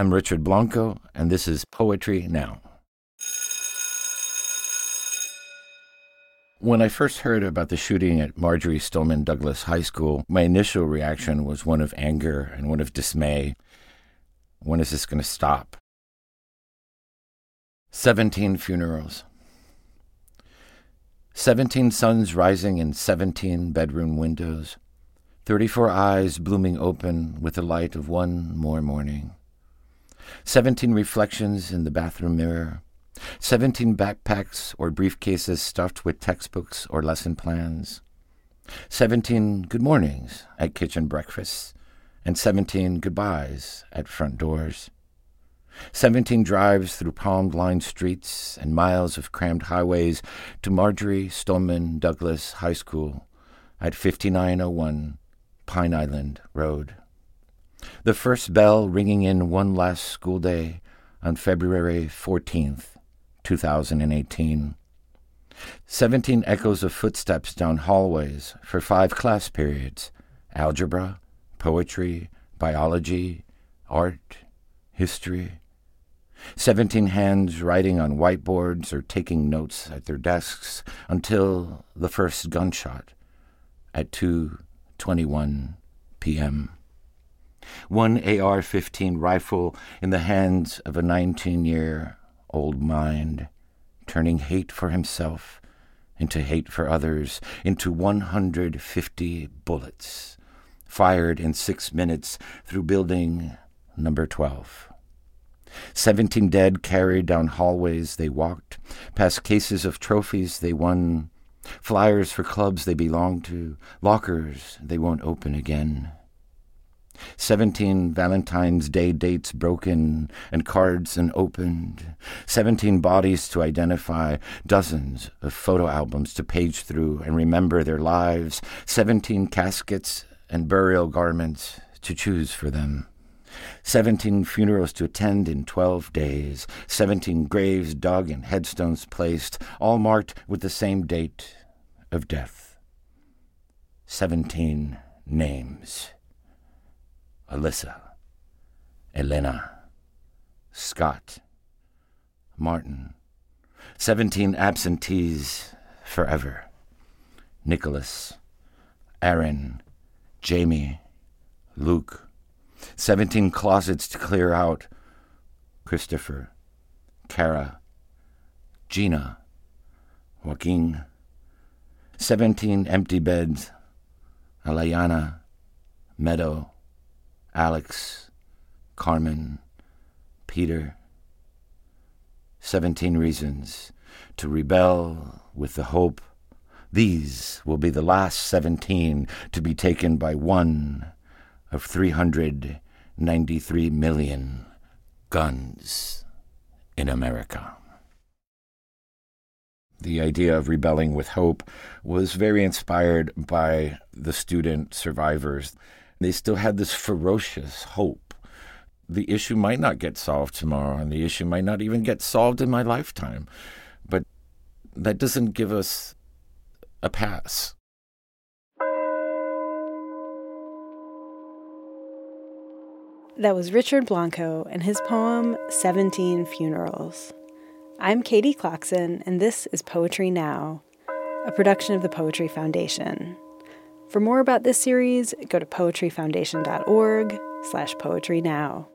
I'm Richard Blanco, and this is Poetry Now. When I first heard about the shooting at Marjory Stoneman Douglas High School, my initial reaction was one of anger and one of dismay. When is this going to stop? 17 funerals. 17 suns rising in 17 bedroom windows. 34 eyes blooming open with the light of one more morning. 17 reflections in the bathroom mirror. 17 backpacks or briefcases stuffed with textbooks or lesson plans. 17 good mornings at kitchen breakfasts. And 17 goodbyes at front doors. 17 drives through palm lined streets and miles of crammed highways to Marjory Stoneman Douglas High School at 5901 Pine Island Road. The first bell ringing in one last school day on February 14th, 2018. Seventeen echoes of footsteps down hallways for five class periods algebra, poetry, biology, art, history. Seventeen hands writing on whiteboards or taking notes at their desks until the first gunshot at 2:21 p.m. One AR 15 rifle in the hands of a 19 year old mind, turning hate for himself into hate for others, into 150 bullets, fired in six minutes through building number 12. Seventeen dead carried down hallways they walked, past cases of trophies they won, flyers for clubs they belong to, lockers they won't open again. Seventeen Valentine's Day dates broken and cards unopened. Seventeen bodies to identify, dozens of photo albums to page through and remember their lives. Seventeen caskets and burial garments to choose for them. Seventeen funerals to attend in twelve days. Seventeen graves dug and headstones placed, all marked with the same date of death. Seventeen names Alyssa, Elena, Scott, Martin. Seventeen absentees forever. Nicholas, Aaron, Jaime, Luke. Seventeen closets to clear out. Christopher, Cara, Gina, Joaquin. Seventeen empty beds. Alaina, Meadow, Alex, Carmen, Peter. Seventeen reasons to rebel with the hope these will be the last seventeen to be taken by one of 393 million guns in America. The idea of rebelling with hope was very inspired by the student survivors. They still had this ferocious hope. The issue might not get solved tomorrow, and the issue might not even get solved in my lifetime. But that doesn't give us a pass. That was Richard Blanco and his poem 17 Funerals. I'm Katie Clarkson, and this is Poetry Now, a production of the Poetry Foundation. For more about this series, go to poetryfoundation.org slash poetry now.